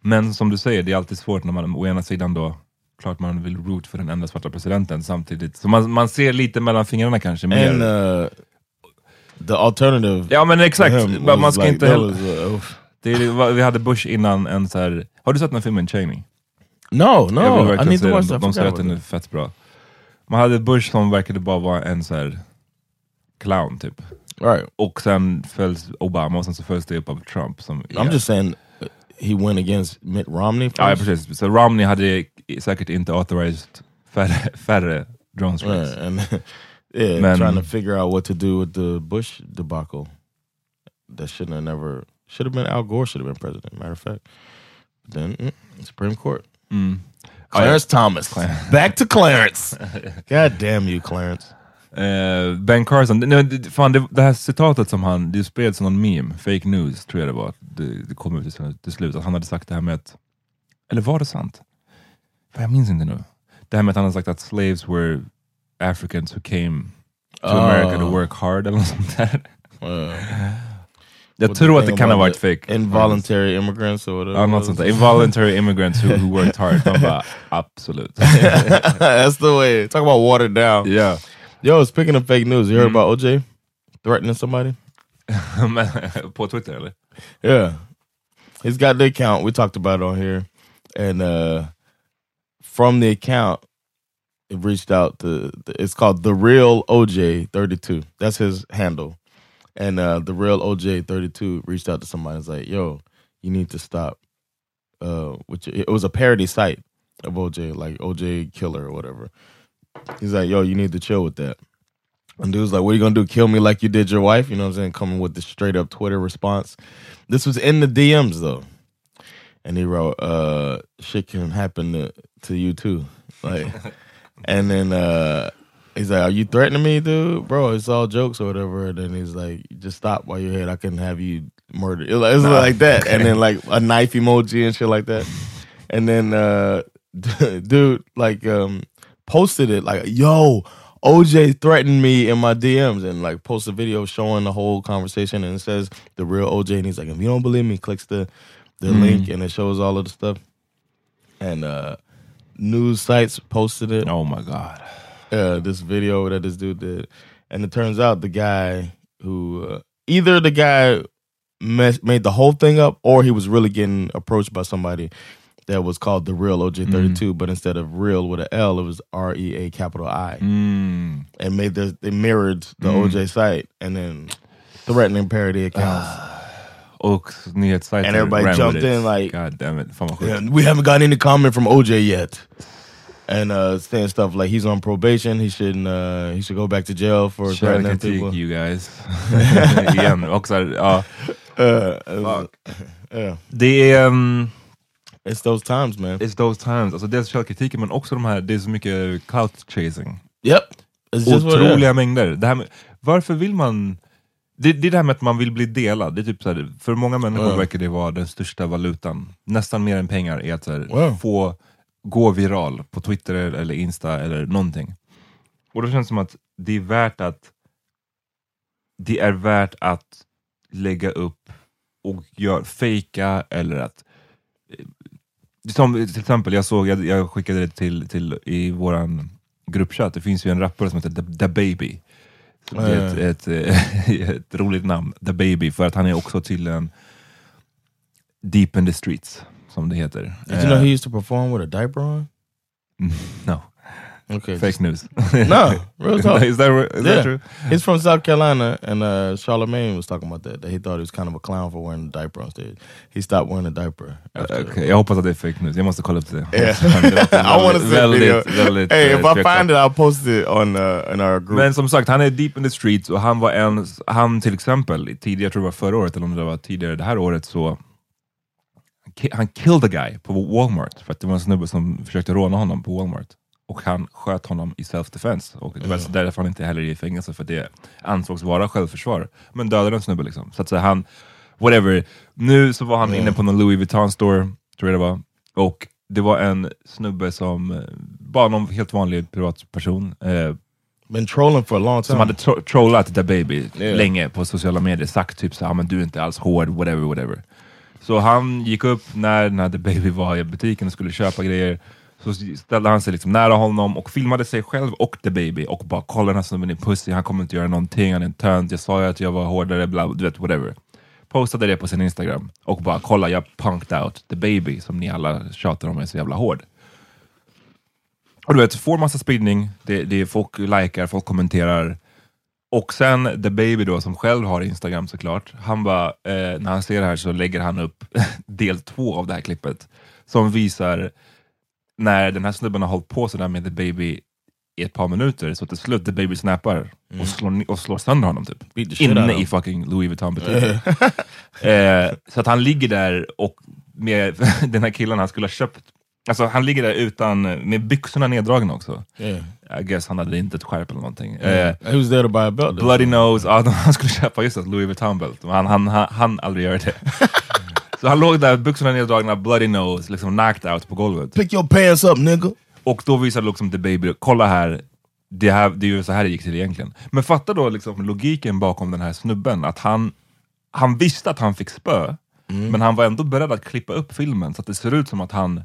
men som du säger, det är alltid svårt när man å ena sidan då, klart man vill root för den enda svarta presidenten samtidigt. Så man, man ser lite mellan fingrarna kanske. Mer. And uh, the alternative. ja men exakt, man ska like, inte heller... uh. Det är, vi hade Bush innan en så här, har du sett den filmen Cheney? no, Jag vill no, I verkligen need to watch den. De I säger att den är fett bra. Man hade Bush som verkade bara vara en så här clown typ. Right. Och sen följs Obama och sen så följs det upp av Trump. Som, I'm just saying he went against Mitt Romney first. Ja, precis. Så Romney hade säkert inte authorized färre, färre drone strikes. And yeah, Men- trying to figure out what to do with the Bush debacle. That shouldn't have never should have been Al Gore should have been president. Matter of fact, But then mm, Supreme Court. Mm. Clarence Thomas. Back to Clarence. God damn you, Clarence. Eh, ben Carson, nej, fan, det, det här citatet som han, det spreds som någon meme, fake news tror jag det var, det, det kom ut till, till slut, att han hade sagt det här med att, eller var det sant? För jag minns inte nu. Det här med att han hade sagt att slaves were Africans who came to America to Oh. work hard eller något sånt där. Uh, Jag what tror att det kan ha varit fake. Involuntary immigrants or whatever. Ja, något sånt. Involuntary immigrants who, who worked hard. Man bara, absolut. That's the way. Talk about watered down. yeah. Yo, speaking of fake news, you heard Mm. about OJ threatening somebody? På Twitter eller? Yeah. He's got the account. We talked about it on here. And uh from the account, it reached out to it's called the real OJ 32. That's his handle. And uh the real OJ 32 reached out to somebody and was like, yo, you need to stop. Uh which it was a parody site of OJ, like OJ killer or whatever. He's like, yo, you need to chill with that. And dude's like, what are you gonna do? Kill me like you did your wife? You know what I'm saying? Coming with the straight up Twitter response. This was in the DMs though. And he wrote, uh, shit can happen to, to you too. Like and then uh he's like, Are you threatening me, dude? Bro, it's all jokes or whatever. And then he's like, just stop while you're here. I can have you murdered. It was it's like that. And then like a knife emoji and shit like that. And then uh dude like um posted it like, yo, OJ threatened me in my DMs and like post a video showing the whole conversation and it says the real OJ and he's like, if you don't believe me, clicks the the link and it shows all of the stuff. And uh news sites posted it. Oh my god. Uh, this video that this dude did. And it turns out the guy who uh, either the guy mess, made the whole thing up or he was really getting approached by somebody that was called the real OJ32, but instead of real with an L, it was R E A capital I. Mm. And made the they mirrored the OJ site and then threatening parody accounts. Och nyhetssajter And everybody jumped in like- God damn it. Fan vad sjukt. Yeah, we haven't gotten any comment from OJ yet. And uh saying stuff like he's on probation, he shouldn't uh he should go back to jail for threatening people. you guys. Igen. Och så här. Uh, uh, yeah. Det är... Um, It's those times man. it's those times. Alltså dels källkritiken men också de här, det är så mycket clout chasing. Yep. Otroliga mängder. Det här med, varför vill man... Det, det är det här med att man vill bli delad. Det är typ så här, för många människor Ja. verkar det vara den största valutan. Nästan mer än pengar är att här, Wow. få gå viral på Twitter eller Insta eller någonting. Och då känns det som att det är värt att det är värt att lägga upp och gör, fejka eller att som till exempel, jag såg, jag, jag skickade det till, till i våran gruppchatt, det finns ju en rappare som heter The, The Baby. Det är ett, ett, eh, ett roligt namn, The Baby, för att han är också till en Deep in the Streets, som det heter. Did you know he used to perform with a diaper on? Eh, no, Okay. fake news. No, real talk. is that, is Yeah. that true? He's from South Carolina, and uh, Charlemagne was talking about that. That he thought he was kind of a clown for wearing a diaper on stage. He stopped wearing a diaper. after- Okej, jag hoppas att det är fake news, jag måste kolla upp det. Yeah. I want to see video. väldigt, väldigt, hey, eh, if I find it, I'll post it on uh, in our group. Men som sagt, han är deep in the streets och han var en, han till exempel, tidigare, jag tror det var förra året eller om det var tidigare det här året så han killed a guy på Walmart för att det var en snubbe som försökte råna honom på Walmart. Och han sköt honom i self-defense. Och det var Mm. därför han inte heller är i fängelse, för det ansågs vara självförsvar. Men dödade en snubbe liksom. Så att säga, han, whatever. Nu så var han inne på någon Louis Vuitton store, tror jag det var. Och det var en snubbe som, eh, bara någon helt vanlig privatperson, eh, Been trolling for a long time. som hade tro trollat The Baby Yeah. länge på sociala medier, sagt typ såhär, men du är inte alls hård, whatever, whatever. Så han gick upp när, när The Baby var i butiken och skulle köpa grejer, så ställde han sig liksom nära honom och filmade sig själv och The Baby och bara kolla den här snubben är pussy, han kommer inte göra någonting, han är en tönt, jag sa ju att jag var hårdare, bla, du vet whatever. Postade det på sin Instagram och bara kolla jag punked out The Baby som ni alla tjatar om är så jävla hård. Och du vet, får massa spridning, det, det är folk likar, folk kommenterar. Och sen The Baby då, som själv har Instagram såklart, han bara, eh, när han ser det här så lägger han upp del två av det här klippet, som visar när den här snubben har hållit på sådär med The Baby i ett par minuter, så till slut The Baby snappar och, slår, och slår sönder honom typ. Inne i fucking Louis Vuitton-butiken. eh, så att han ligger där och med den här killen han skulle ha köpt, alltså han ligger där utan, med byxorna neddragna också. Yeah. I guess han hade inte ett skärp eller någonting. Uh, Eh, he was there to buy a belt. Bloody nose, ja, han skulle köpa just ett Louis Vuitton-bält, men han, han, han, han aldrig göra det. Så han låg där, byxorna neddragna, bloody nose, liksom knocked out på golvet. Pick your pants up nigga. Och då visade liksom The Baby, kolla här, det, här, det är ju så här det gick till egentligen. Men fatta då liksom logiken bakom den här snubben, att han, han visste att han fick spö, Mm. men han var ändå beredd att klippa upp filmen så att det ser ut som att han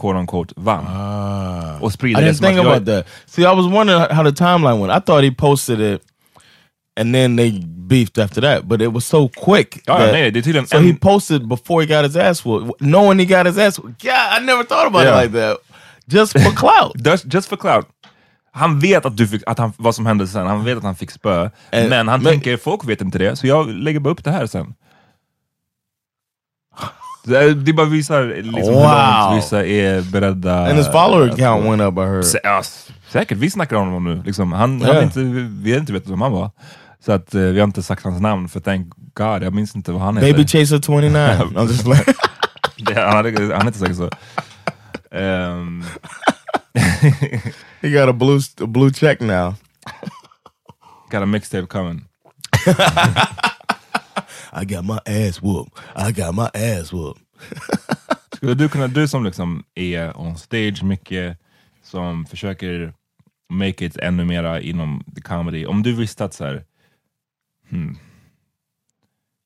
quote unquote vann. Ah. Och I sprider det didn't som think att jag, about that. See, I was wondering how the timeline went. I thought he posted it, and then they beefed after that. But it was so quick. Ja, that- nej, det är tydligen so en- he posted before he got his ass whooped, knowing he got his ass whooped. God, I never thought about Yeah. it like that. Just for clout. Just, just for clout. Han vet att du fick, att han, vad som hände sen, han vet att han fick spö, Eh, men han men- tänker folk vet inte det, så jag lägger bara upp det här sen. Det, bara visar liksom hur Wow. långt vissa är beredda... and his follower att count went up, I heard. Sä- ja, säkert, vi snackar om honom nu. Liksom, han, han Ja. är inte, vi har inte vetat vem han var. Så att, eh, vi har inte sagt hans namn, för thank God, jag minns inte vad han heter. Baby Chaser 29. I'm just like, Det- han, hade, han heter säkert så. Ehm, he got a blue, a blue check now. got a mixtape coming. I got my ass whooped. I got my ass whooped. Skulle du kunna, du som liksom är on stage mycket, som försöker make it ännu mera inom the comedy, om du visste att så här, hmm,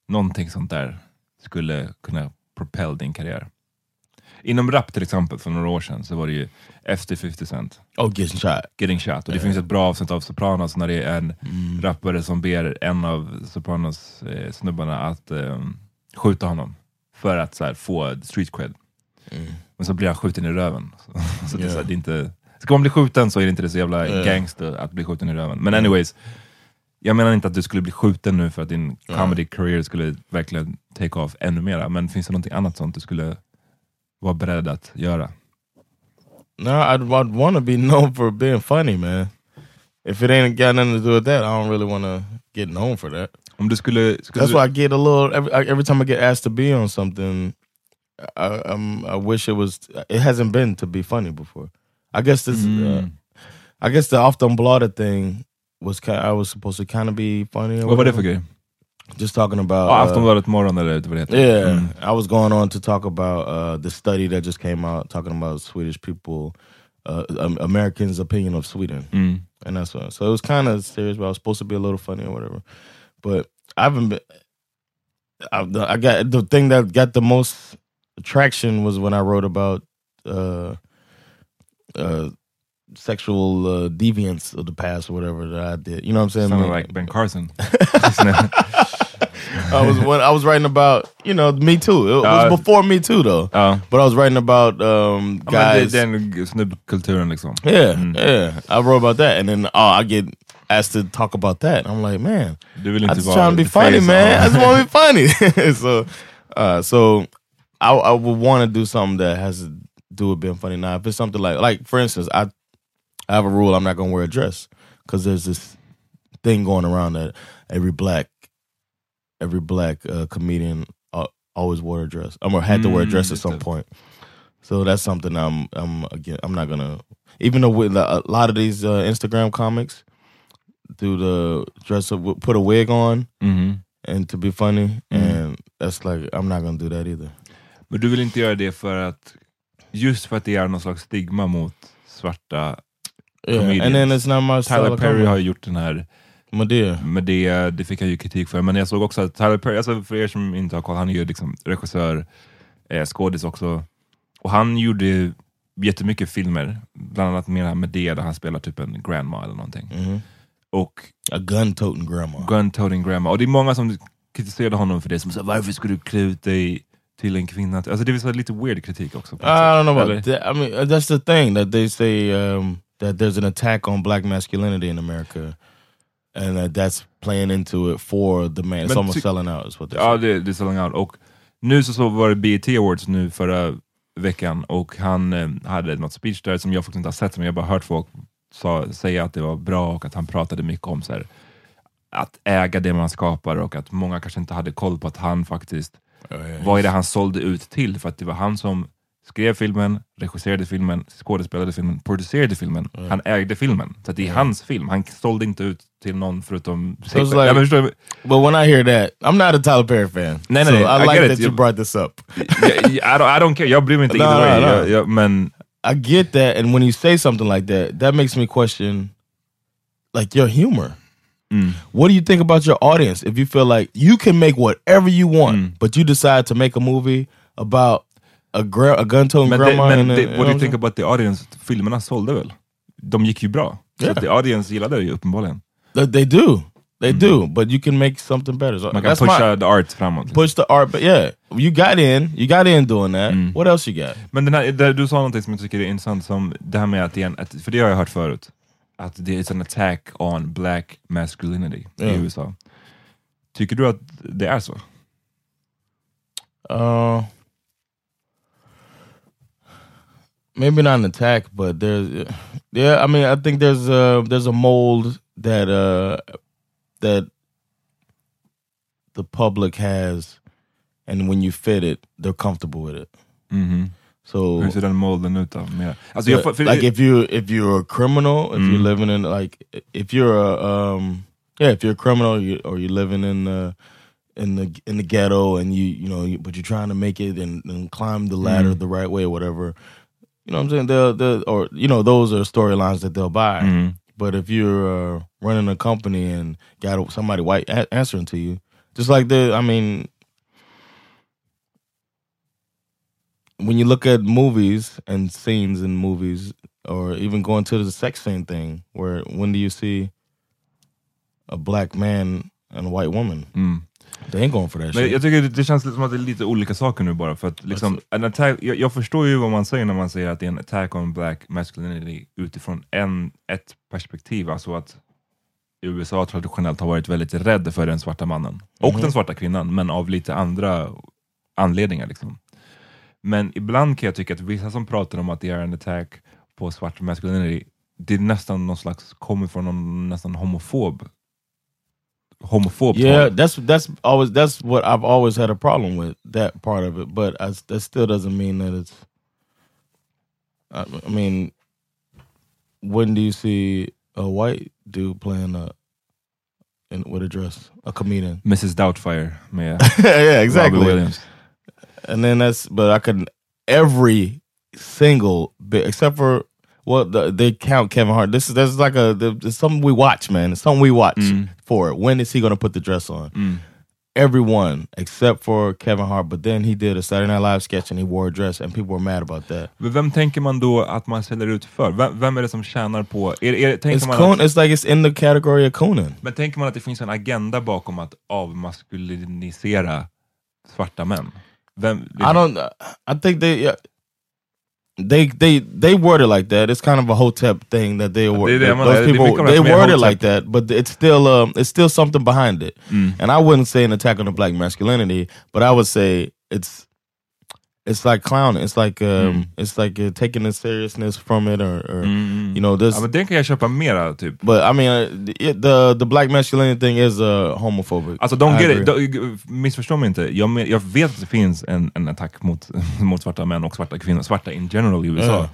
någonting sånt där skulle kunna propel din karriär. Inom rap till exempel, för några år sedan, så var det ju efter 50 Cent, Oh, getting shot. Getting Shot. Och det finns ett bra avsnitt av Sopranos när det är en rappare som ber en av Sopranos eh, snubbarna att eh, skjuta honom för att så här, få street cred. Men så blir han skjuten i röven. Så, så det, är så här, det är inte, ska man bli skjuten så är det inte det så jävla Yeah. gangster att bli skjuten i röven. Men anyways, jag menar inte att du skulle bli skjuten nu för att din comedy career skulle verkligen take off ännu mera. Men finns det någonting annat sånt du skulle vara beredd att göra? No, I'd, I'd want to be known for being funny, man. If it ain't got nothing to do with that, I don't really want to get known for that. Om du skulle... skulle That's why I get a little every every time I get asked to be on something. I um I wish it was. It hasn't been to be funny before. I guess this. Uh, I guess the the blooded thing was. I was supposed to kind of be funny. or Vad var det för grej? Just talking about. Ja, uh, Aftonbladet morgon eller vad det heter. yeah, Mm. I was going on to talk about uh, the study that just came out, talking about Swedish people, uh, um, Americans' opinion of Sweden, Mm. and that's what. So it was kind of serious, but I was supposed to be a little funny or whatever. But I haven't been. I, the- I got the thing that got the most attraction was when I wrote about uh, uh, sexual uh, deviance of the past or whatever that I did. You know what I'm saying? Sounded Man- like Ben Carson. I was when I was writing about you know Me Too. It Uh, was before Me Too though. ja. But I was writing about um, Ja, men det, guys. den snubbkulturen liksom. yeah, Mm. yeah. I wrote about that, and then oh, I get asked to talk about that. I'm like, man, Du vill I just trying to be funny, man. I av- just want to be funny. so, uh, so I, I would want to do something that has to do with being funny. Now, if it's something like, like for instance, I, I have a rule: I'm not going to wear a dress because there's this thing going around that every black, every black uh, comedian uh, always wore a dress. I'm or had to wear a dress Mm, at some it's point. So that's something I'm I'm again I'm not gonna even though with a lot of these uh, Instagram comics do the dress up put a wig on Mhm. and to be funny Mm. and that's like I'm not gonna do that either. Men du vill inte göra det för att, just för att det är någon slags stigma mot svarta comedians. and then it's not style Tyler Perry comedy. har ju gjort den här Medea. med det, det fick han ju kritik för. Men jag såg också att Tyler Perry, alltså för er som inte har koll, han är ju liksom regissör, eh, skådis också. Och han gjorde jättemycket filmer, bland annat med den här Medea där han spelar typ en grandma eller någonting. Mhm. Och A gun-toting grandma. gun-toting grandma. Och det är många som kritiserade honom för det, som sa varför skulle du klä ut dig till en kvinna? Alltså det är lite weird kritik också. I don't know about that. I mean, that's the thing that they say um, that there's an attack on black masculinity in America, and that that's playing into it for the man. It's almost selling out. Is what they Ja, det, det är selling out. Och nu så, så var det BET Awards nu förra veckan och han eh, hade något speech där som jag faktiskt inte har sett, men jag har bara hört folk sa, säga att det var bra och att han pratade mycket om så här, att äga det man skapar och att många kanske inte hade koll på att han faktiskt, vad är det han sålde ut till? För att det var han som skrev filmen, regisserade filmen, skådespelade filmen, producerade filmen. Han ägde filmen. Så det är hans film. Han sålde inte ut till någon förutom... So it's like- du? But when I hear that, I'm not a Tyler Perry fan. No, no, so no, I, I like that it. you brought this up. I, don't, I don't care, jag bryr mig inte No, either way. no, no. Jag, jag, men I get that, and when you say something like that, that makes me question, like your humor. Mm. What do you think about your audience? If you feel like you can make whatever you want, Mm. but you decide to make a movie about a gra- a men, det, grandma, men and a- det, you know what do you think about the audience? Filmerna sålde väl? De gick ju bra. Så Yeah. att the audience gillade det ju uppenbarligen. They do, they do, but you can make something better. So Man kan that's my- pusha the art framåt. push the art, but yeah, you got in, you got in doing that. What else you got? Men den här, där, du sa någonting som jag tycker är intressant, som det här med att det är en, att, för det har jag hört förut, att det är en attack on black masculinity Ja. i USA. Tycker du att det är så? Uh, maybe not an attack, but there's yeah. I mean, I think there's a there's a mold that uh that the public has, and when you fit it, they're comfortable with it. Mm-hmm. So Hur ser den molden ut då? Mer? Alltså jag, yeah, får- för, like if you if you're a criminal, if you're Mm. living in like if you're a um yeah, if you're a criminal you, or you're living in the in the in the ghetto and you you know you, but you're trying to make it and, and climb the ladder Mm. the right way or whatever. You know what I'm saying? They'll, they'll or you know those are storylines that they'll buy. Mm. But if you're uh, running a company and got somebody white a- answering to you, just like the, I mean, when you look at movies and scenes in movies, or even going to the sex scene thing, where when do you see a black man and a white woman? Mm. They ain't going for that Men shit. jag tycker det, det känns lite som att det är lite olika saker nu bara. För att liksom, Alltså- en attack, jag, jag förstår ju vad man säger när man säger att det är en attack on black masculinity utifrån en, ett perspektiv. Alltså att USA traditionellt har varit väldigt rädd för den svarta mannen. Och Mhm. den svarta kvinnan, men av lite andra anledningar. Liksom. Men ibland kan jag tycka att vissa som pratar om att det är en attack på svart masculinity, det är nästan någon slags, kommer från någon nästan homofob homofob Yeah, håll. that's that's always that's what I've always had a problem with that part of it. But I, that still doesn't mean that it's. I, I mean, when do you see a white dude playing a in, with a dress, a comedian? Mrs Doubtfire yeah, yeah, exactly. Robbie Williams. And then that's but I could every single bit except for well the, they count Kevin Hart. This is that's like a it's something we watch, man. It's something we watch Mm. for it. When is he going to put the dress on? Mm. Everyone except for Kevin Hart. But then he did a Saturday Night Live sketch and he wore a dress and people were mad about that. Men Vem tänker man då att man säljer ut för? Vem, vem är det som tjänar på... Är, är, tänker It's man Conan. att, It's like it's in the category of Conan. men tänker man att det finns en agenda bakom att avmaskulinisera svarta män? Vem, I don't. I think they. They they they word it like that. It's kind of a hotep thing that they word. det är det jag menar. those people mycket av det they som word it like that, but it's still um it's still something behind it. Mm. And I wouldn't say an attack on the black masculinity, but I would say it's it's like clowning. It's like um Mm. it's like uh, taking the seriousness from it, or, or Mm. you know this. Ja, men den kan jag köpa mera, typ. but I mean, uh, the, the the black masculinity thing is uh, homophobic. Alltså, don't I get it. agree. Don't- Missförstå mig inte. Jag, men, jag vet att det finns en, en attack mot, mot svarta män och svarta kvinnor, svarta in general i USA. Ja.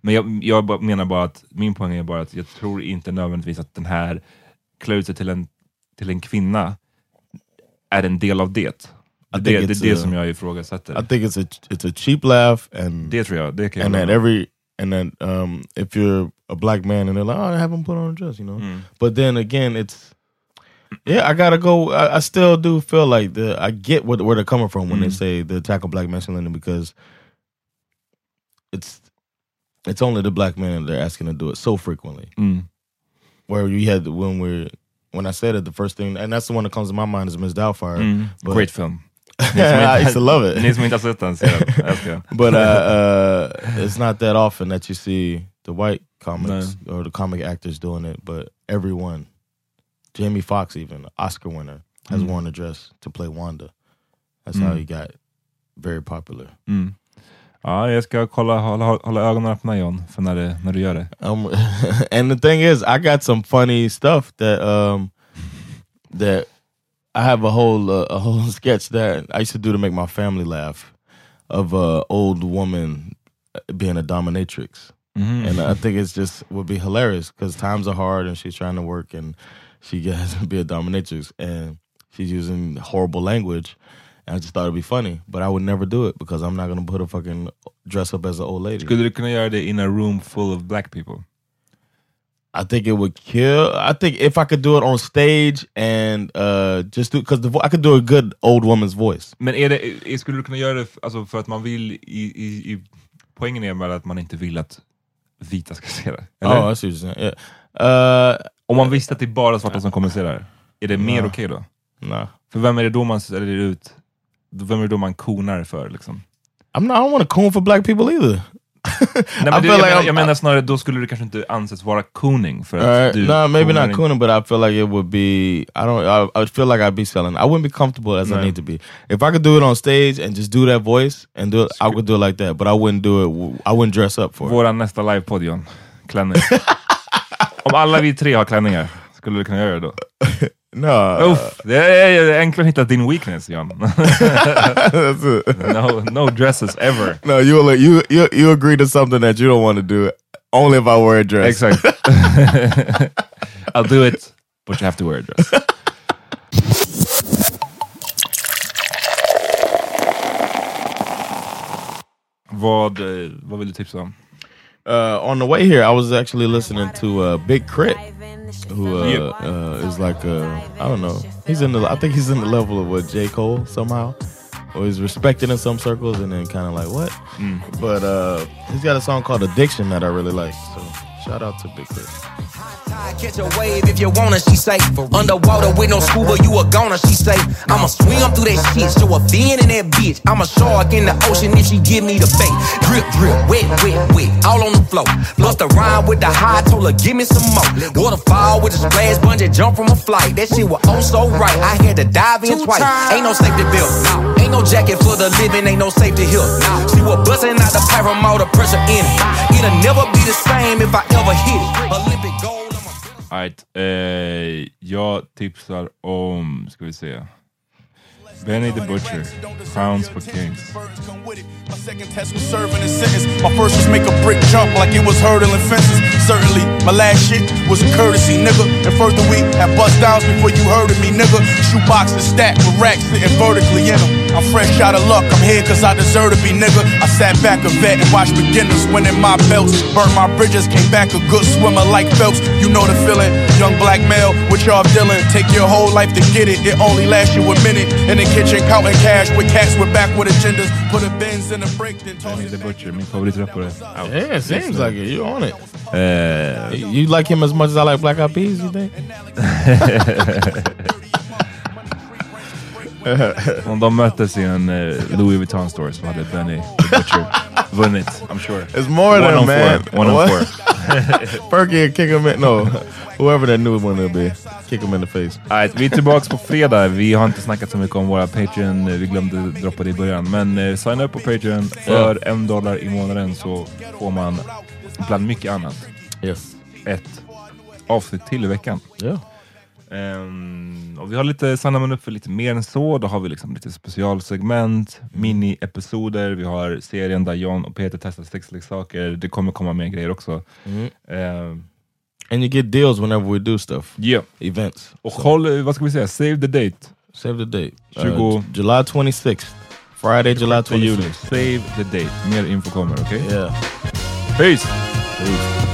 Men jag, jag menar bara att, min poäng är bara att jag tror inte nödvändigtvis att den här klär ut sig till en, till en kvinna är en del av det. I Det, think det it's, är det som jag ifrågasätter. I think it's a it's a cheap laugh and det tror jag, det kan and that every and then um if you're a black man and they're like, oh, have him put on a dress, you know. Mm. But then again, it's yeah, I gotta go. I, I still do feel like the I get what where they're coming from when they Mm. say the attack on black masculinity because it's it's only the black man that they're asking to do it so frequently. Mm. Where you had when we're when I said it, the first thing, and that's the one that comes to my mind is Miss Doubtfire. Mm. But- Great film. I used to love it. Ni som inte har sett den, se den. Älskar den. but uh, uh, it's not that often that you see the white comics or the comic actors doing it, but everyone, Jamie Foxx even, Oscar winner, has Mm. worn a dress to play Wanda. That's how Mm. he got very popular. Mm. Ja, jag ska kolla, hålla, hålla ögonen öppna John, för när, det, när du gör det. Um, and the thing is, I got some funny stuff that um, that I have a whole uh, a whole sketch that I used to do to make my family laugh of a old woman being a dominatrix. Mhm. and I think it's just would be hilarious because times are hard and she's trying to work and she gets to be a dominatrix and she's using horrible language. And I just thought it'd be funny, but I would never do it because I'm not gonna put a fucking dress up as an old lady. Skulle du kunna göra det in a room full of black people? I think it would kill. I think if I could do it on stage and uh, just do because I could do a good old woman's voice. Men är det, är- skulle du kunna göra det alltså för att man vill, i, i, i, poängen är väl att man inte vill att vita ska se det? Eller? Oh, I see what you're saying. Yeah. Uh, Om man visste att det är bara svarta som kommunicerar, är det mer okej då? nah, För vem är det då man säljer ut, vem är det då man konar för liksom? I'm not. I don't want to coon for black people either. Nej, I men feel jag, like menar, jag menar snarare, då skulle det kanske inte anses vara cooning för att Alright, du no, maybe coonar not cooning, but I feel like it would be. I don't. I, I would feel like I'd be selling. I wouldn't be comfortable as I Right. need to be. If I could do it on stage and just do that voice and do it, I would do it like that. But I wouldn't do it. I wouldn't dress up for it. Våran nästa livepodd John, klänning. Om alla vi tre har klänningar, skulle du kunna göra det då? No, Uff, det är enklare att hitta din weakness John. no, no dresses ever. No, you you you you agree to something that you don't want to do. Only if I wear a dress. Exakt. I'll do it, but you have to wear a dress. vad, eh, vad vill du tipsa om? Uh, on the way here, I was actually listening to uh, Big Crit, who uh, uh, is like uh, I don't know. He's in the I think he's in the level of what J Cole somehow, or he's respected in some circles, and then kind of like what. But uh, he's got a song called Addiction that I really like. So shout out to Big Crit. Catch a wave if you wanna, she say. Underwater with no scuba, you a goner, she say. I'ma swim through that shit, show a fin in that bitch. I'm a shark in the ocean if she give me the bait. Drip, drip, wet, wet, wet, all on the floor. Plus the rhyme with the high, told her give me some more. Waterfall with a splash, bungee jump from a flight. That shit was oh so right. I had to dive in twice. Ain't no safety belt, no. Ain't no jacket for the living, ain't no safety here. No. She was busting out the pipe the pressure in it. It'll never be the same if I Alright, eh, jag tipsar om, ska vi se. Benny the Butcher, Crowns for Kings. My second test was serving a sentence. My first was make a brick jump like it was hurdling fences. Certainly, my last shit was a courtesy, nigga. And further, we had bust downs before you heard of me, nigga. Shoe boxes stacked with racks sitting vertically in them. I'm fresh out of luck, I'm here cause I deserve to be, nigga. I sat back a vet and watched beginners winning my belts. Burnt my bridges, came back a good swimmer like Phelps. You know the feeling, young black male with y'all dealing. Take your whole life to get it, it only lasts you a minute. In the kitchen, counting cash with cats with backward agendas. Put a Benz in a break, then toss Benny it the back. Butcher, min favoritrappare. Yeah, it seems like it. You on it. Eh, You like him as much as I like Black Eyed Peas? You think? om de möttes i en eh, Louis Vuitton store så hade Benny the Butcher vunnit, I'm sure. It's more One than on man. four. One on four. Perky and kick him in. No, whoever that new one will be, kick him in the face. Alright, vi är tillbaka på fredag. Vi har inte snackat så mycket om våra Patreon. Vi glömde droppa det i början. Men eh, signa upp på Patreon. För en dollar i månaden så får man bland mycket annat Yes. ett avsnitt till i veckan. Yeah. Ehm, och vi har lite, signar man upp för lite mer än så, då har vi liksom lite specialsegment, mini-episoder, vi har serien där John och Peter testar sexleksaker. Det kommer komma mer grejer också. Ehm, And you get deals whenever we do stuff, yeah. events. Och håll, vad ska vi säga, save the date. Save the date. Uh, Tjugo- July 26th. Friday, July För juli. 26th. Save the date. Mer info kommer, okej? Yeah. Peace! Peace.